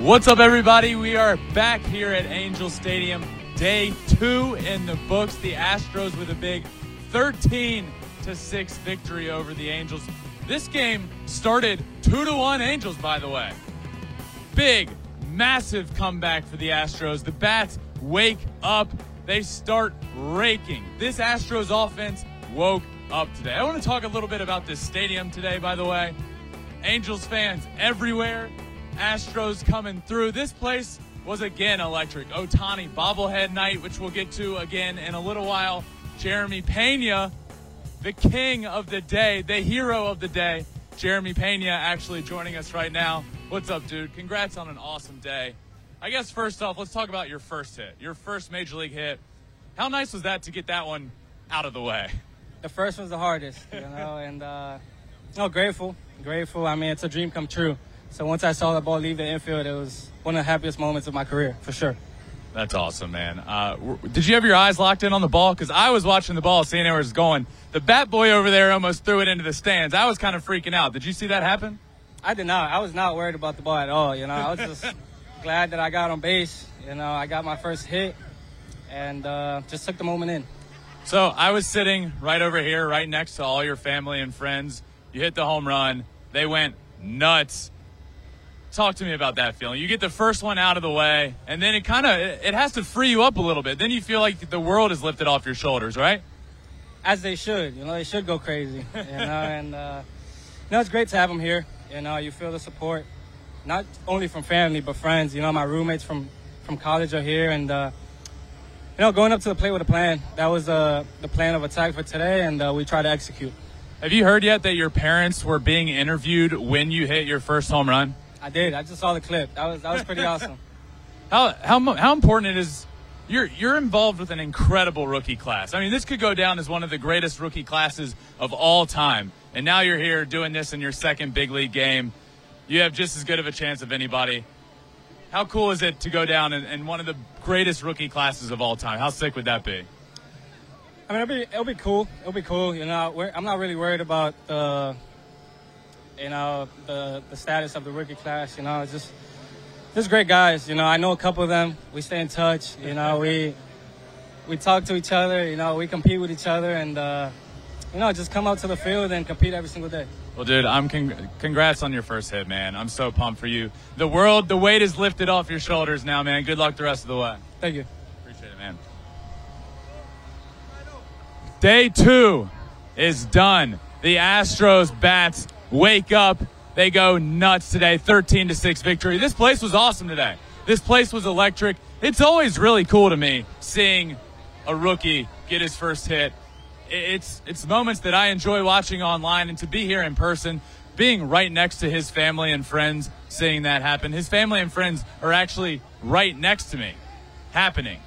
What's up, everybody? We are back here at Angel Stadium, day two in the books. The Astros with a big 13 to 6 victory over the Angels. This game started 2 to 1 Angels, by the way. Big, massive comeback for the Astros. The Bats wake up, they start raking. This Astros offense woke up today. I want to talk a little bit about this stadium today, by the way. Angels fans everywhere. Astros coming through. This place was again electric. Ohtani bobblehead night, which we'll get to again in a little while. Jeremy Pena, the king of the day, the hero of the day. Jeremy Pena actually joining us right now. What's up, dude? Congrats on an awesome day. I guess first off, let's talk about your first hit, your first major league hit. How nice was that to get that one out of the way? The first one's the hardest, you know, and uh, oh, grateful, grateful. I mean, it's a dream come true. So once I saw the ball leave the infield, it was one of the happiest moments of my career, for sure. That's awesome, man. Uh, did you have your eyes locked in on the ball? Because I was watching the ball, seeing where it was going. The bat boy over there almost threw it into the stands. I was kind of freaking out. Did you see that happen? I did not. I was not worried about the ball at all. You know, I was just glad that I got on base. You know, I got my first hit and uh, just took the moment in. So I was sitting right over here, right next to all your family and friends. You hit the home run. They went nuts. Talk to me about that feeling. You get the first one out of the way, and then it kind of it has to free you up a little bit. Then you feel like the world is lifted off your shoulders, right? As they should. You know, they should go crazy. You know, and uh, you know it's great to have them here. You know, you feel the support, not only from family but friends. You know, my roommates from from college are here, and uh, you know, going up to the plate with a plan. That was uh, the plan of attack for today, and uh, we try to execute. Have you heard yet that your parents were being interviewed when you hit your first home run? I did. I just saw the clip. That was that was pretty awesome. How how how important it is. You're you're involved with an incredible rookie class. I mean, this could go down as one of the greatest rookie classes of all time. And now you're here doing this in your second big league game. You have just as good of a chance of anybody. How cool is it to go down in, in one of the greatest rookie classes of all time? How sick would that be? I mean, it'll be it'll be cool. It'll be cool. You know, I'm not really worried about the you know, the, the status of the rookie class. You know, it's just just great guys. You know, I know a couple of them. We stay in touch. You know, we we talk to each other. You know, we compete with each other, and uh, you know, just come out to the field and compete every single day. Well, dude, I'm con- congrats on your first hit, man. I'm so pumped for you. The world, the weight is lifted off your shoulders now, man. Good luck the rest of the way. Thank you. Appreciate it, man. Day two is done. The Astros bats wake up. They go nuts today. 13 to 6 victory. This place was awesome today. This place was electric. It's always really cool to me seeing a rookie get his first hit. It's it's moments that I enjoy watching online and to be here in person, being right next to his family and friends, seeing that happen. His family and friends are actually right next to me, happening.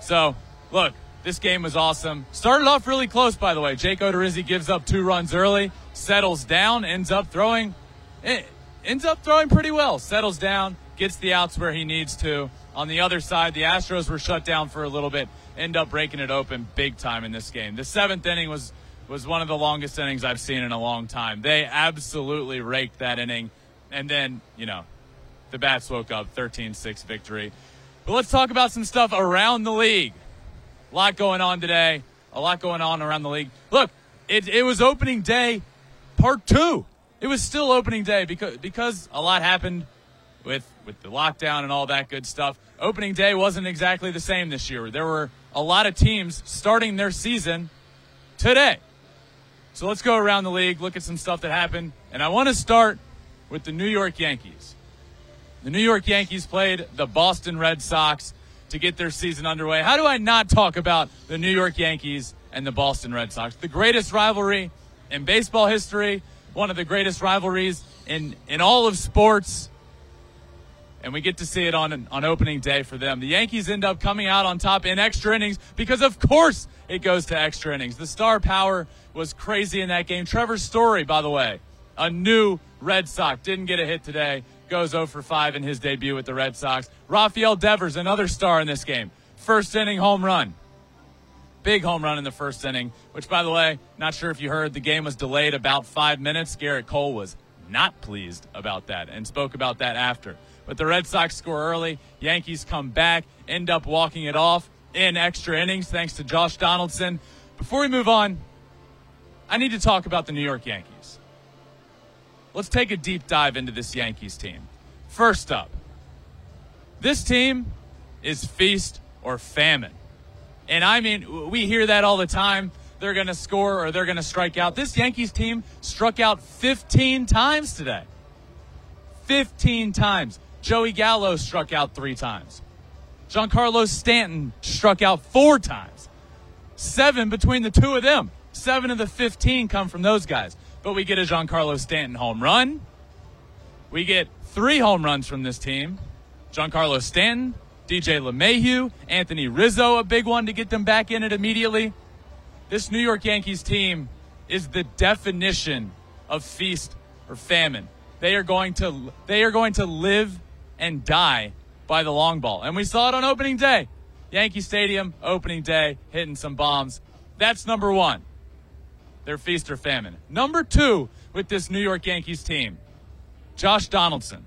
So, look, this game was awesome. Started off really close, by the way. Jake Odorizzi gives up two runs early settles down, ends up throwing, eh, ends up throwing pretty well. Settles down, gets the outs where he needs to. On the other side, the Astros were shut down for a little bit, end up breaking it open big time in this game. The seventh inning was was one of the longest innings I've seen in a long time. They absolutely raked that inning, and then you know, the bats woke up 13-6 victory. But let's talk about some stuff around the league. A lot going on today. A lot going on around the league. Look, it, it was opening day part two. It was still opening day because because a lot happened with with the lockdown and all that good stuff. Opening day wasn't exactly the same this year. There were a lot of teams starting their season today. So let's go around the league, look at some stuff that happened, and I want to start with the New York Yankees. The New York Yankees played the Boston Red Sox to get their season underway. How do I not talk about the New York Yankees and the Boston Red Sox? The greatest rivalry in baseball history, one of the greatest rivalries in, in all of sports. And we get to see it on, on opening day for them. The Yankees end up coming out on top in extra innings because, of course, it goes to extra innings. The star power was crazy in that game. Trevor Story, by the way, a new Red Sox, didn't get a hit today goes 0 for 5 in his debut with the Red Sox. Rafael Devers, another star in this game. First inning home run. Big home run in the first inning, which, by the way, not sure if you heard, the game was delayed about five minutes. Gerrit Cole was not pleased about that and spoke about that after. But the Red Sox score early. Yankees come back, end up walking it off in extra innings thanks to Josh Donaldson. Before we move on, I need to talk about the New York Yankees. Let's take a deep dive into this Yankees team. First up, this team is feast or famine. And I mean, we hear that all the time. They're going to score or they're going to strike out. This Yankees team struck out 15 times today. 15 times. Joey Gallo struck out three times. Giancarlo Stanton struck out four times. Seven between the two of them. Seven of the 15 come from those guys but we get a Giancarlo Stanton home run. We get three home runs from this team. Giancarlo Stanton, DJ LeMahieu, Anthony Rizzo, a big one to get them back in it immediately. This New York Yankees team is the definition of feast or famine. They are going to they are going to live and die by the long ball. And we saw it on opening day. Yankee Stadium, opening day, hitting some bombs. That's number one their feast or famine. Number two with this New York Yankees team, Josh Donaldson.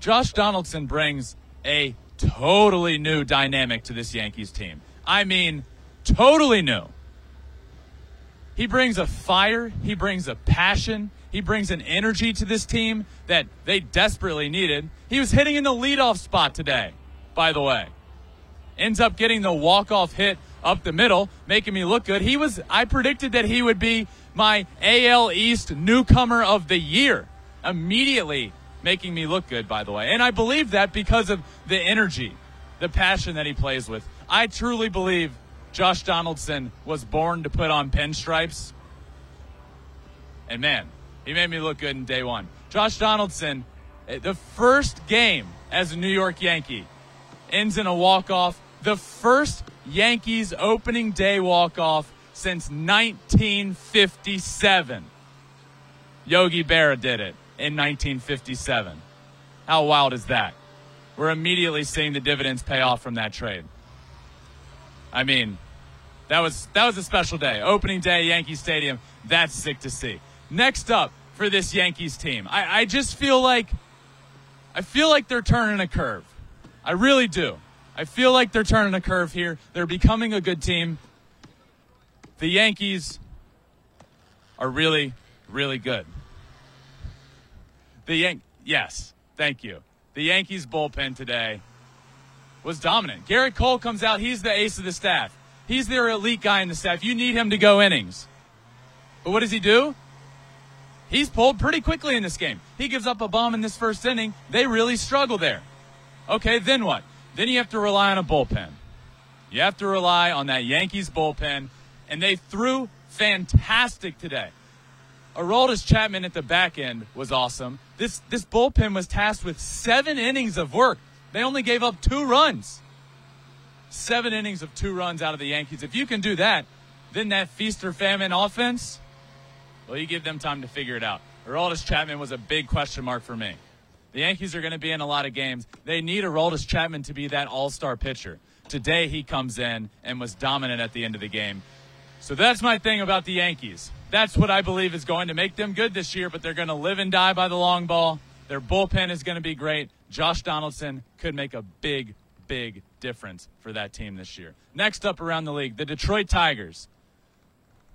Josh Donaldson brings a totally new dynamic to this Yankees team. I mean, totally new. He brings a fire, he brings a passion, he brings an energy to this team that they desperately needed. He was hitting in the leadoff spot today, by the way. Ends up getting the walk-off hit up the middle, making me look good. He was, I predicted that he would be my AL East newcomer of the year. Immediately making me look good, by the way. And I believe that because of the energy, the passion that he plays with. I truly believe Josh Donaldson was born to put on pinstripes. And man, he made me look good in day one. Josh Donaldson, eh, the first game as a New York Yankee, ends in a walk-off. The first Yankees opening day walk-off since 1957. Yogi Berra did it in 1957. How wild is that? We're immediately seeing the dividends pay off from that trade. I mean, that was that was a special day. Opening day, Yankee Stadium. That's sick to see. Next up for this Yankees team, I, I just feel like I feel like they're turning a curve. I really do. I feel like they're turning a curve here. They're becoming a good team. The Yankees are really, really good. The Yan- yes, thank you. The Yankees bullpen today was dominant. Gerrit Cole comes out. He's the ace of the staff. He's their elite guy in the staff. You need him to go innings. But what does he do? He's pulled pretty quickly in this game. He gives up a bomb in this first inning. They really struggle there. Okay, then what? Then you have to rely on a bullpen. You have to rely on that Yankees bullpen, and they threw fantastic today. Aroldis Chapman at the back end was awesome. This this bullpen was tasked with seven innings of work. They only gave up two runs. Seven innings of two runs out of the Yankees. If you can do that, then that feast or famine offense, well, you give them time to figure it out. Aroldis Chapman was a big question mark for me. The Yankees are going to be in a lot of games. They need Aroldis Chapman to be that all-star pitcher. Today he comes in and was dominant at the end of the game. So that's my thing about the Yankees. That's what I believe is going to make them good this year, but they're going to live and die by the long ball. Their bullpen is going to be great. Josh Donaldson could make a big, big difference for that team this year. Next up around the league, the Detroit Tigers.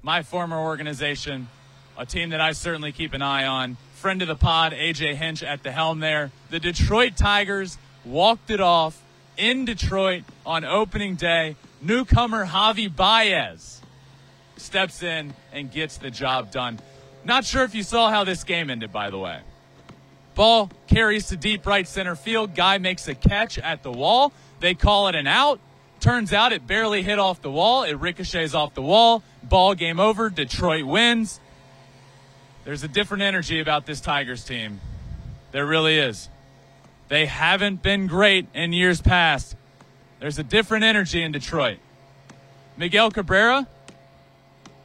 My former organization, a team that I certainly keep an eye on friend of the pod, AJ Hinch, at the helm there. The Detroit Tigers walked it off in Detroit on opening day. Newcomer Javi Baez steps in and gets the job done. Not sure if you saw how this game ended, by the way. Ball carries to deep right center field. Guy makes a catch at the wall. They call it an out. Turns out it barely hit off the wall. It ricochets off the wall. Ball game over. Detroit wins. There's a different energy about this Tigers team. There really is. They haven't been great in years past. There's a different energy in Detroit. Miguel Cabrera,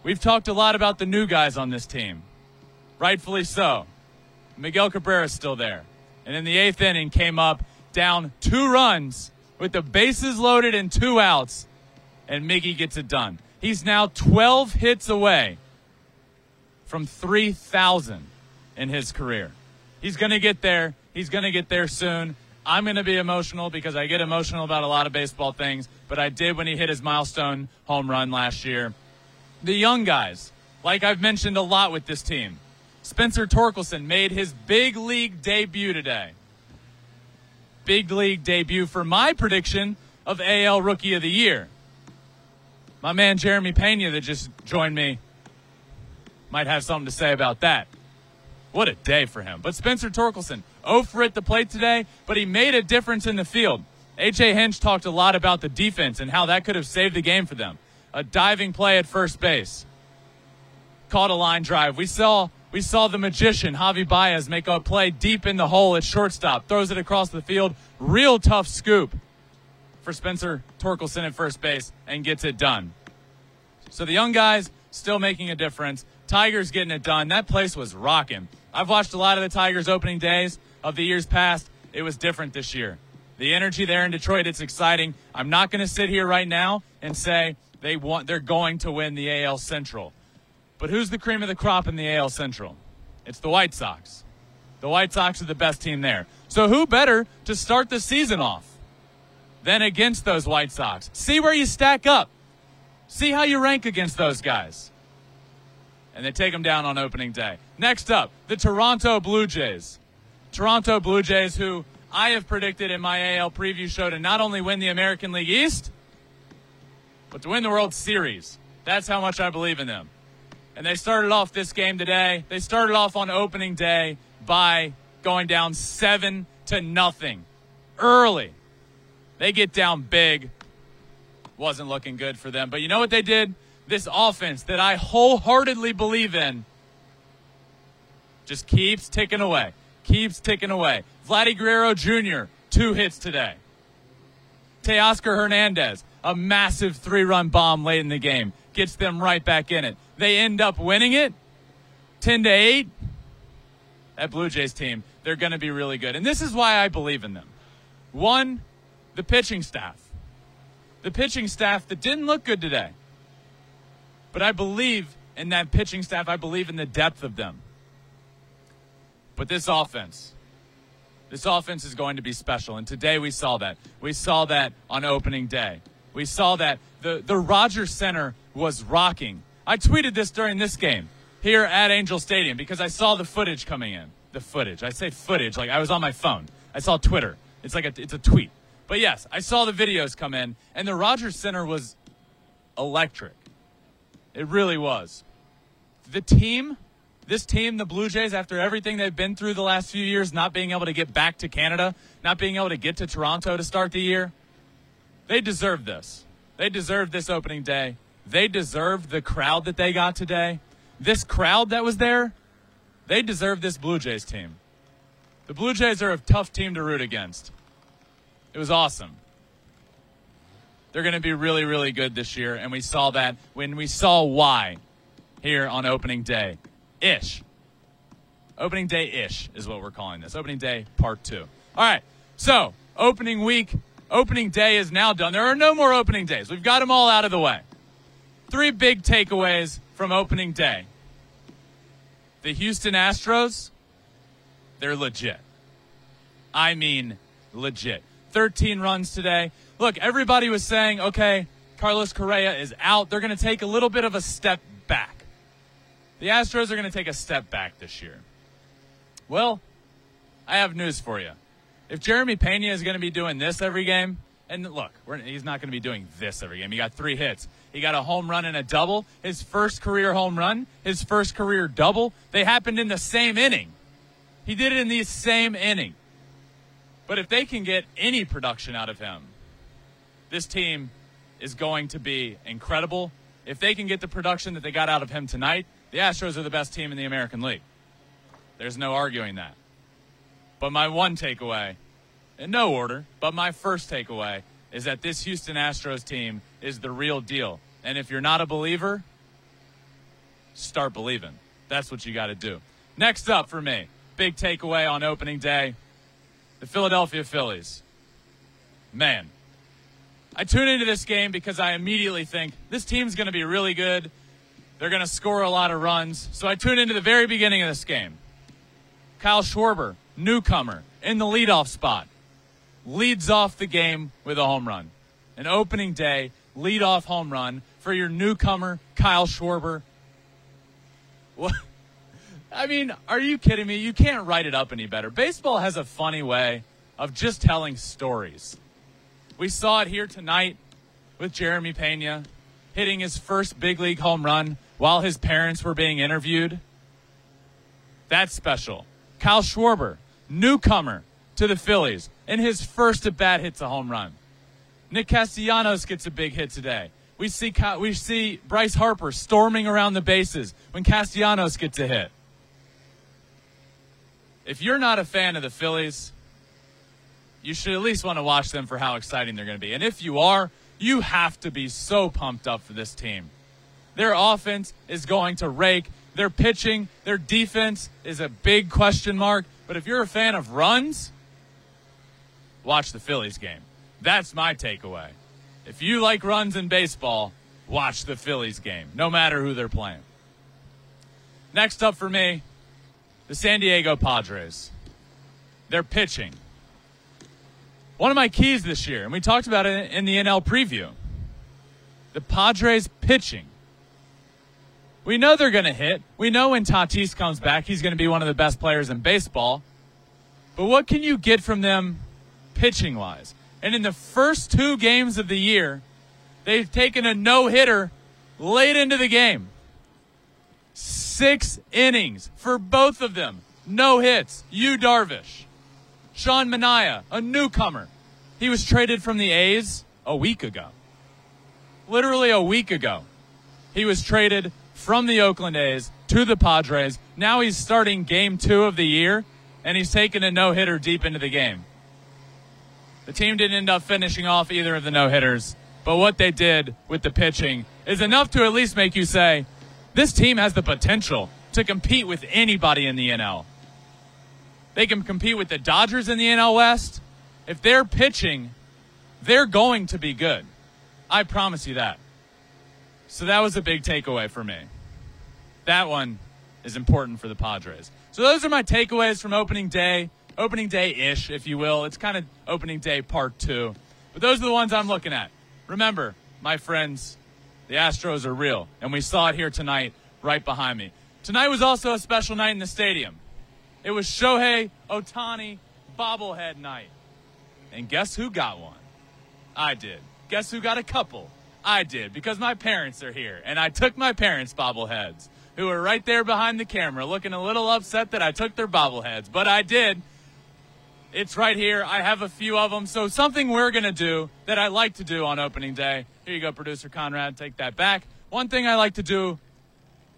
we've talked a lot about the new guys on this team. Rightfully so. Miguel Cabrera's still there. And in the eighth inning, came up down two runs with the bases loaded and two outs, and Miggy gets it done. He's now 12 hits away from 3,000 in his career. He's going to get there. He's going to get there soon. I'm going to be emotional because I get emotional about a lot of baseball things, but I did when he hit his milestone home run last year. The young guys, like I've mentioned a lot with this team, Spencer Torkelson made his big league debut today. Big league debut for my prediction of AL Rookie of the Year. My man Jeremy Pena, that just joined me, might have something to say about that. What a day for him. But Spencer Torkelson, 0 for at the plate today, but he made a difference in the field. AJ Hinch talked a lot about the defense and how that could have saved the game for them. A diving play at first base. Caught a line drive. We saw we saw the magician Javi Baez make a play deep in the hole at shortstop, throws it across the field. Real tough scoop for Spencer Torkelson at first base and gets it done. So the young guys still making a difference. Tigers getting it done. That place was rocking. I've watched a lot of the Tigers opening days of the years past. It was different this year. The energy there in Detroit, it's exciting. I'm not going to sit here right now and say they want they're going to win the AL Central. But who's the cream of the crop in the AL Central? It's the White Sox. The White Sox are the best team there. So who better to start the season off than against those White Sox? See where you stack up. See how you rank against those guys and they take them down on opening day. Next up, the Toronto Blue Jays. Toronto Blue Jays, who I have predicted in my AL preview show to not only win the American League East, but to win the World Series. That's how much I believe in them. And they started off this game today. They started off on opening day by going down seven to nothing early. They get down big. Wasn't looking good for them. But you know what they did? this offense that I wholeheartedly believe in just keeps ticking away. Keeps ticking away. Vladdy Guerrero Jr., two hits today. Teoscar Hernandez, a massive three run bomb late in the game, gets them right back in it. They end up winning it 10 to 8. That Blue Jays team, they're going to be really good. And this is why I believe in them. One, the pitching staff. The pitching staff that didn't look good today. But I believe in that pitching staff. I believe in the depth of them. But this offense, this offense is going to be special. And today we saw that. We saw that on opening day. We saw that the, the Rogers Center was rocking. I tweeted this during this game here at Angel Stadium because I saw the footage coming in. The footage. I say footage like I was on my phone. I saw Twitter. It's like a, it's a tweet. But yes, I saw the videos come in, and the Rogers Center was electric. It really was. The team, this team, the Blue Jays, after everything they've been through the last few years, not being able to get back to Canada, not being able to get to Toronto to start the year, they deserve this. They deserve this opening day. They deserve the crowd that they got today. This crowd that was there, they deserve this Blue Jays team. The Blue Jays are a tough team to root against. It was awesome they're going to be really, really good this year. And we saw that when we saw why here on opening day ish. Opening day ish is what we're calling this. Opening day part two. All right. So, opening week, opening day is now done. There are no more opening days. We've got them all out of the way. Three big takeaways from opening day. The Houston Astros, they're legit. I mean, legit. 13 runs today look, everybody was saying, okay, Carlos Correa is out. They're going to take a little bit of a step back. The Astros are going to take a step back this year. Well, I have news for you. If Jeremy Pena is going to be doing this every game, and look, he's not going to be doing this every game. He got three hits. He got a home run and a double. His first career home run, his first career double, they happened in the same inning. He did it in the same inning. But if they can get any production out of him, this team is going to be incredible. If they can get the production that they got out of him tonight, the Astros are the best team in the American League. There's no arguing that. But my one takeaway, in no order, but my first takeaway is that this Houston Astros team is the real deal. And if you're not a believer, start believing. That's what you got to do. Next up for me, big takeaway on opening day the Philadelphia Phillies. Man, I tune into this game because I immediately think this team's going to be really good. They're going to score a lot of runs. So I tune into the very beginning of this game. Kyle Schwarber, newcomer, in the leadoff spot, leads off the game with a home run. An opening day leadoff home run for your newcomer, Kyle Schwarber. What? I mean, are you kidding me? You can't write it up any better. Baseball has a funny way of just telling stories. We saw it here tonight with Jeremy Pena hitting his first big league home run while his parents were being interviewed. That's special. Kyle Schwarber, newcomer to the Phillies, in his first at bat hits a home run. Nick Castellanos gets a big hit today. We see we see Bryce Harper storming around the bases when Castellanos gets a hit. If you're not a fan of the Phillies, you should at least want to watch them for how exciting they're going to be. And if you are, you have to be so pumped up for this team. Their offense is going to rake. Their pitching, their defense is a big question mark. But if you're a fan of runs, watch the Phillies game. That's my takeaway. If you like runs in baseball, watch the Phillies game, no matter who they're playing. Next up for me, the San Diego Padres. They're pitching. One of my keys this year, and we talked about it in the NL preview. The Padres pitching. We know they're going to hit. We know when Tatis comes back, he's going to be one of the best players in baseball. But what can you get from them pitching wise? And in the first two games of the year, they've taken a no hitter late into the game. Six innings for both of them. No hits. Yu Darvish. Sean Manaea, a newcomer. He was traded from the A's a week ago. Literally a week ago. He was traded from the Oakland A's to the Padres. Now he's starting game two of the year, and he's taken a no hitter deep into the game. The team didn't end up finishing off either of the no hitters, but what they did with the pitching is enough to at least make you say, this team has the potential to compete with anybody in the NL. They can compete with the Dodgers in the NL West. If they're pitching, they're going to be good. I promise you that. So that was a big takeaway for me. That one is important for the Padres. So those are my takeaways from opening day opening day ish, if you will. It's kind of opening day part two. But those are the ones I'm looking at. Remember, my friends, the Astros are real. And we saw it here tonight, right behind me. Tonight was also a special night in the stadium. It was Shohei Ohtani bobblehead night. And guess who got one? I did. Guess who got a couple? I did, because my parents are here. And I took my parents' bobbleheads, who were right there behind the camera, looking a little upset that I took their bobbleheads. But I did it's right here. I have a few of them. So something we're going to do that I like to do on opening day. Here you go, producer Conrad. Take that back. One thing I like to do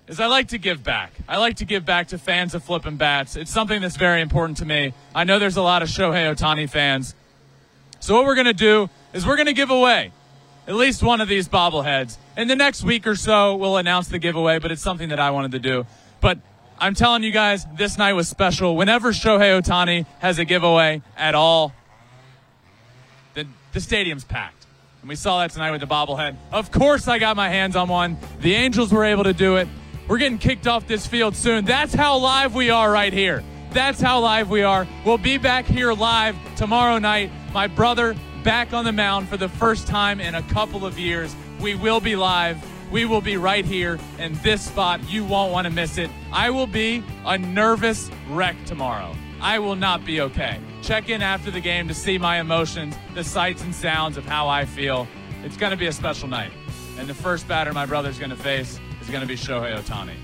is I like to give back. I like to give back to fans of flipping bats. It's something that's very important to me. I know there's a lot of Shohei Ohtani fans. So what we're going to do is we're going to give away at least one of these bobbleheads. In the next week or so, we'll announce the giveaway, but it's something that I wanted to do. But I'm telling you guys, this night was special. Whenever Shohei Ohtani has a giveaway at all, the, the stadium's packed. And we saw that tonight with the bobblehead. Of course, I got my hands on one. The Angels were able to do it. We're getting kicked off this field soon. That's how live we are right here. That's how live we are. We'll be back here live tomorrow night. My brother back on the mound for the first time in a couple of years. We will be live. We will be right here in this spot. You won't want to miss it. I will be a nervous wreck tomorrow. I will not be okay. Check in after the game to see my emotions, the sights and sounds of how I feel. It's going to be a special night. And the first batter my brother's going to face is going to be Shohei Ohtani.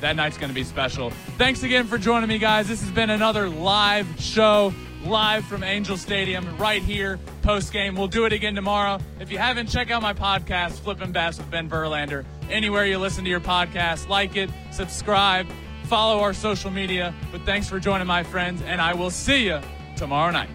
that night's going to be special. Thanks again for joining me, guys. This has been another live show, live from Angel Stadium, right here, post game. We'll do it again tomorrow. If you haven't, check out my podcast, Flippin' Bats with Ben Verlander. Anywhere you listen to your podcast, like it, subscribe, follow our social media. But thanks for joining my friends, and I will see you tomorrow night.